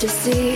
to see.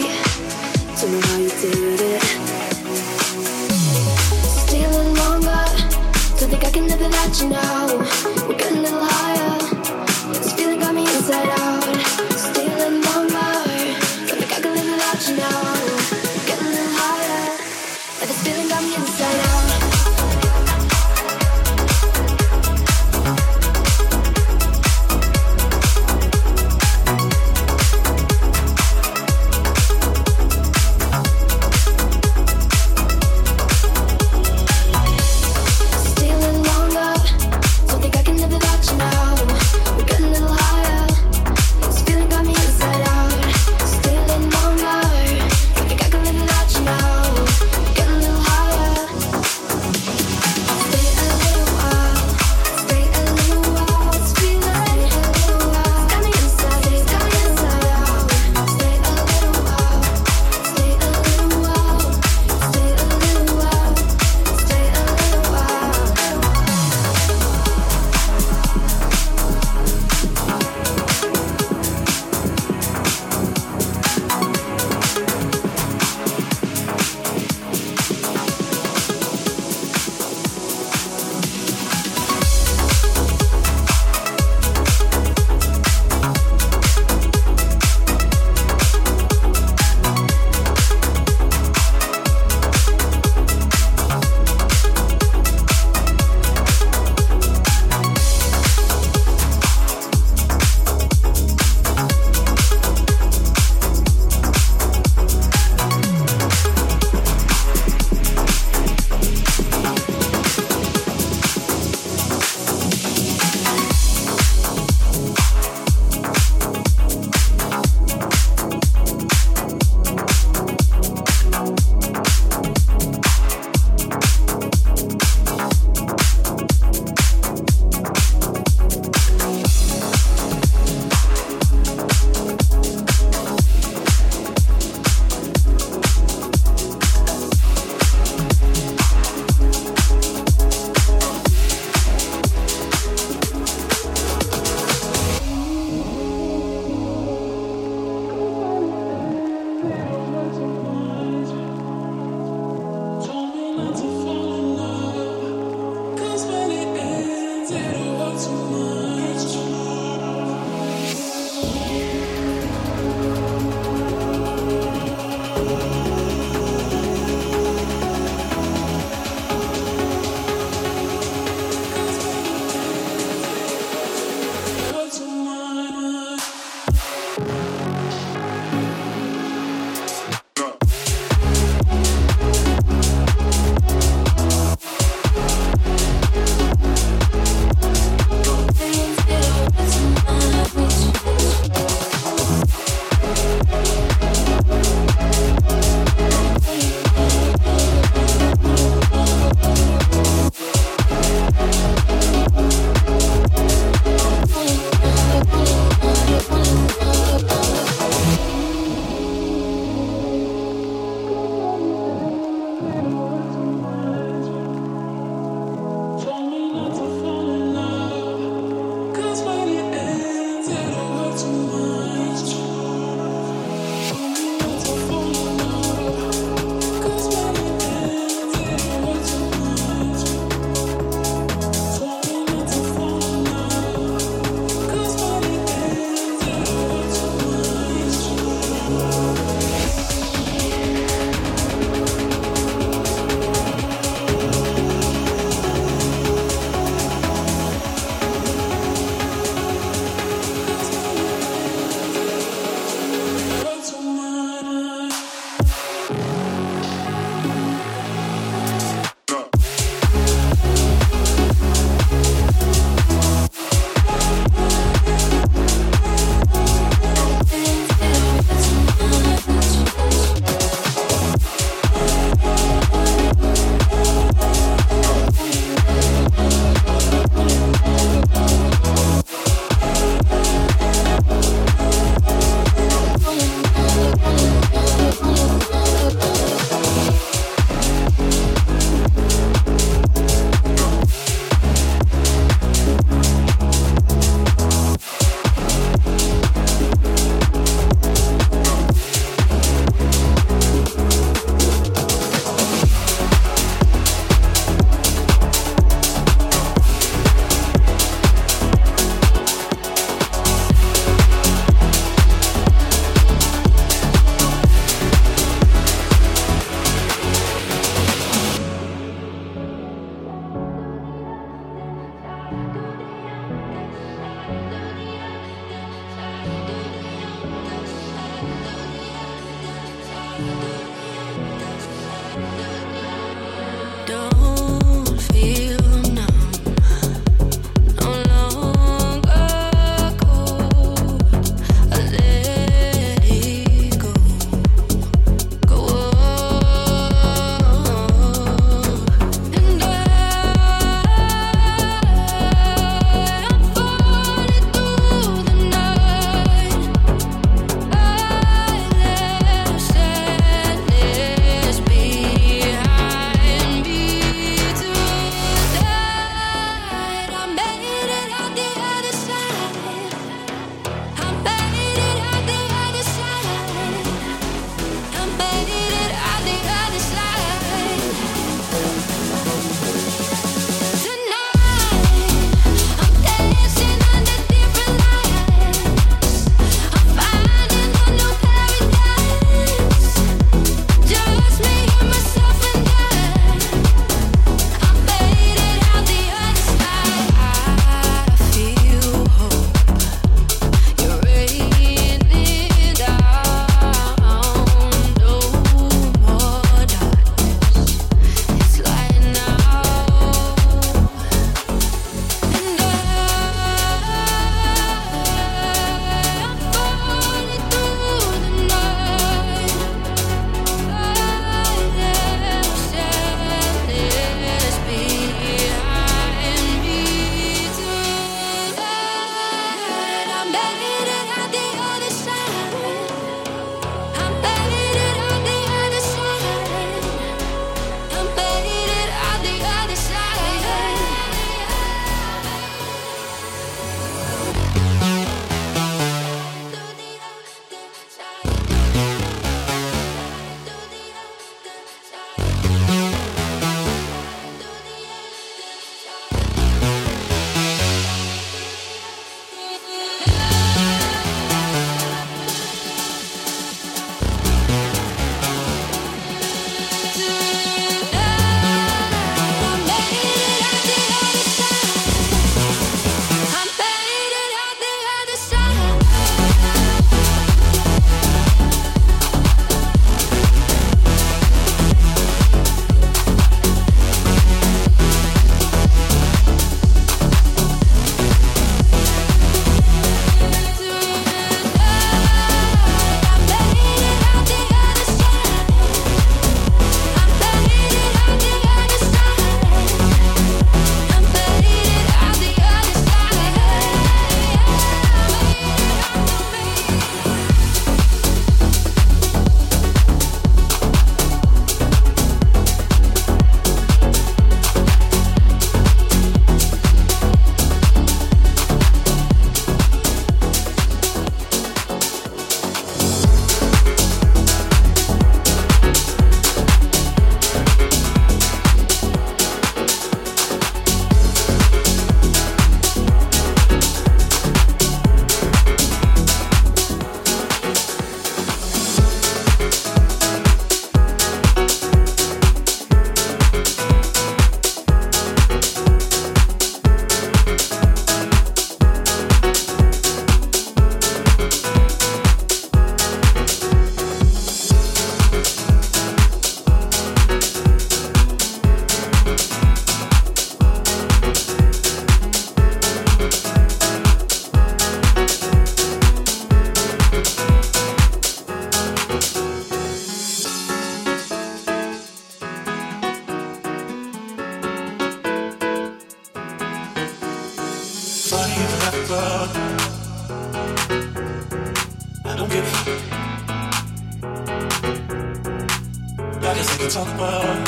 Talk about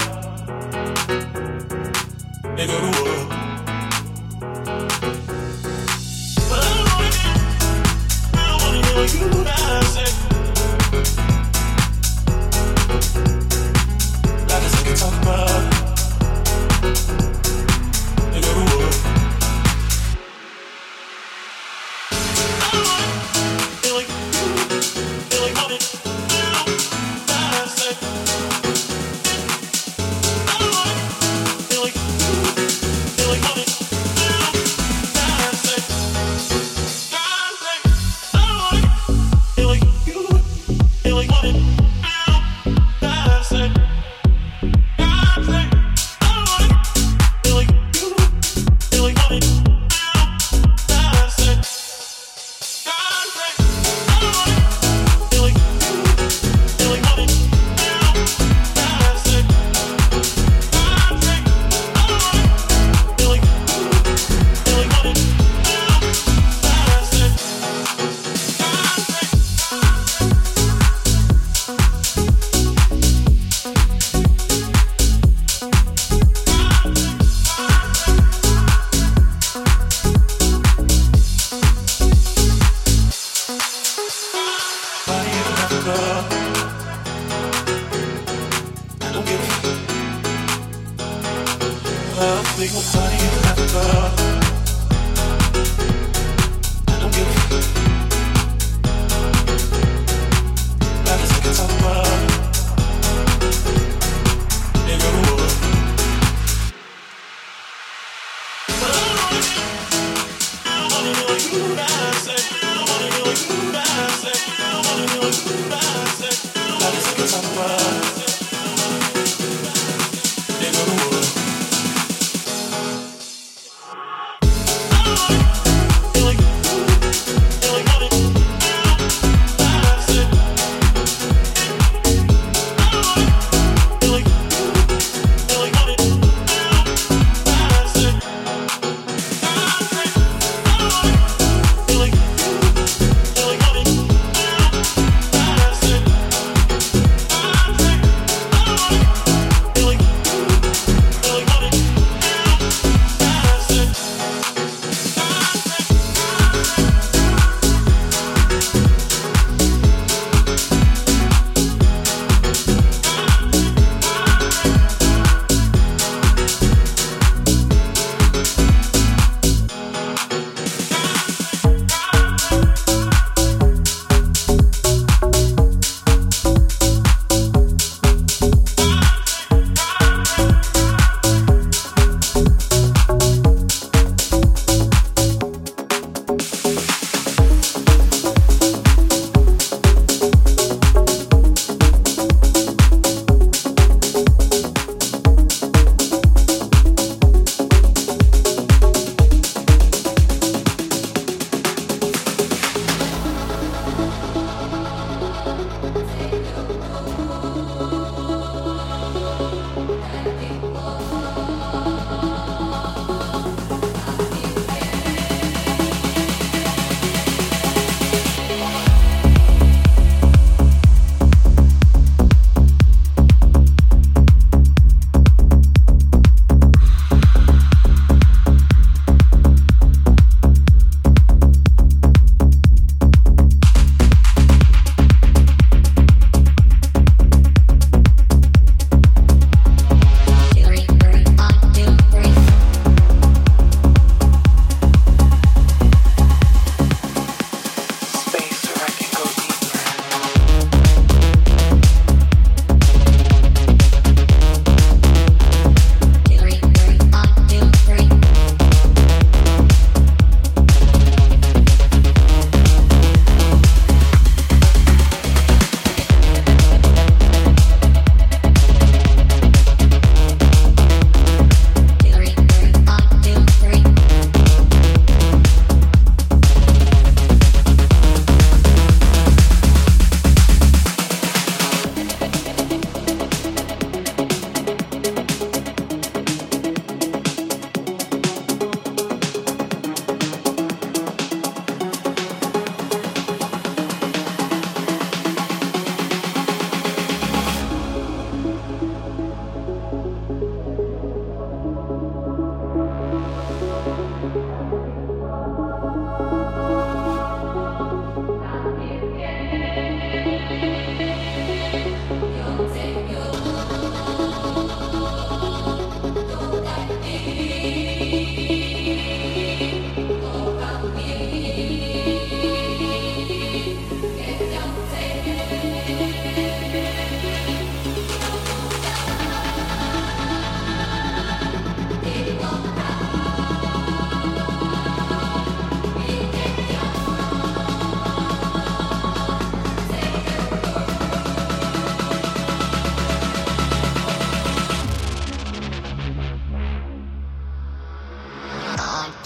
nigga world.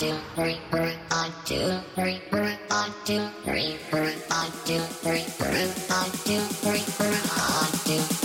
do, re, re, I do, re, re, I do, re, re, I do, re, re, I do, re, re, I do.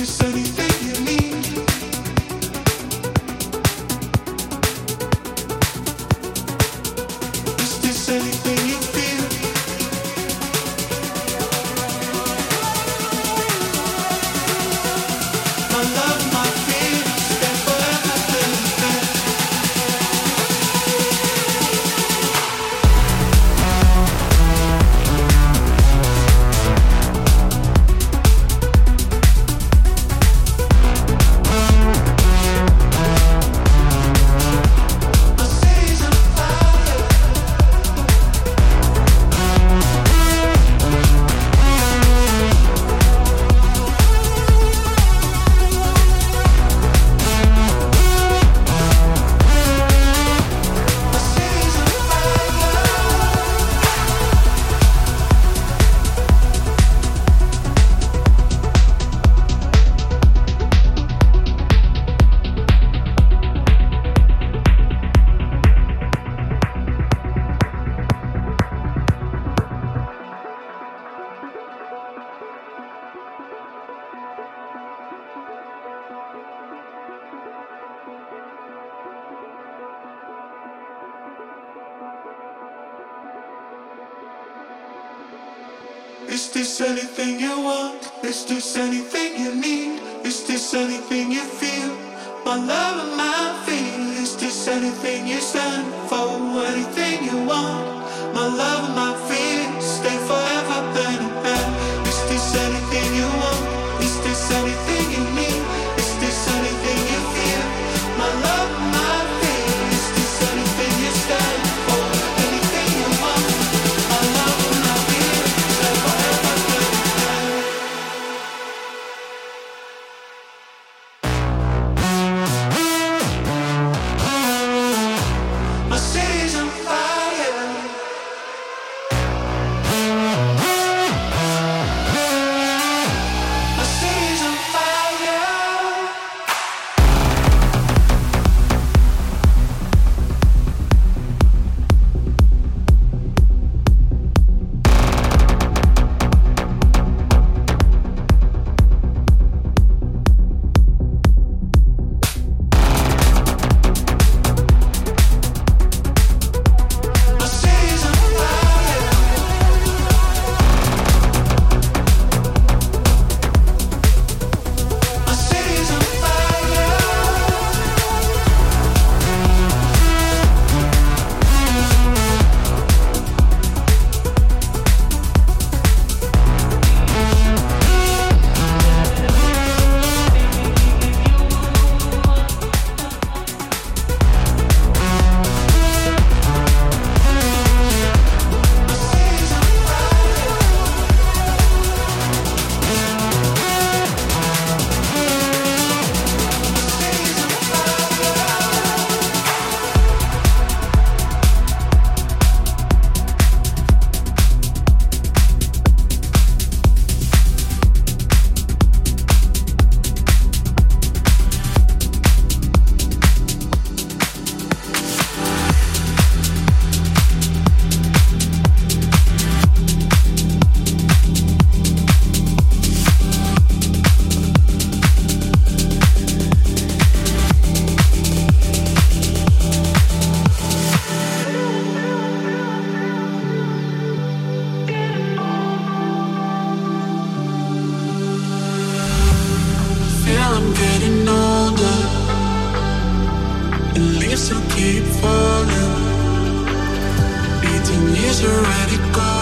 notice anything you still keep falling. beating is already gone.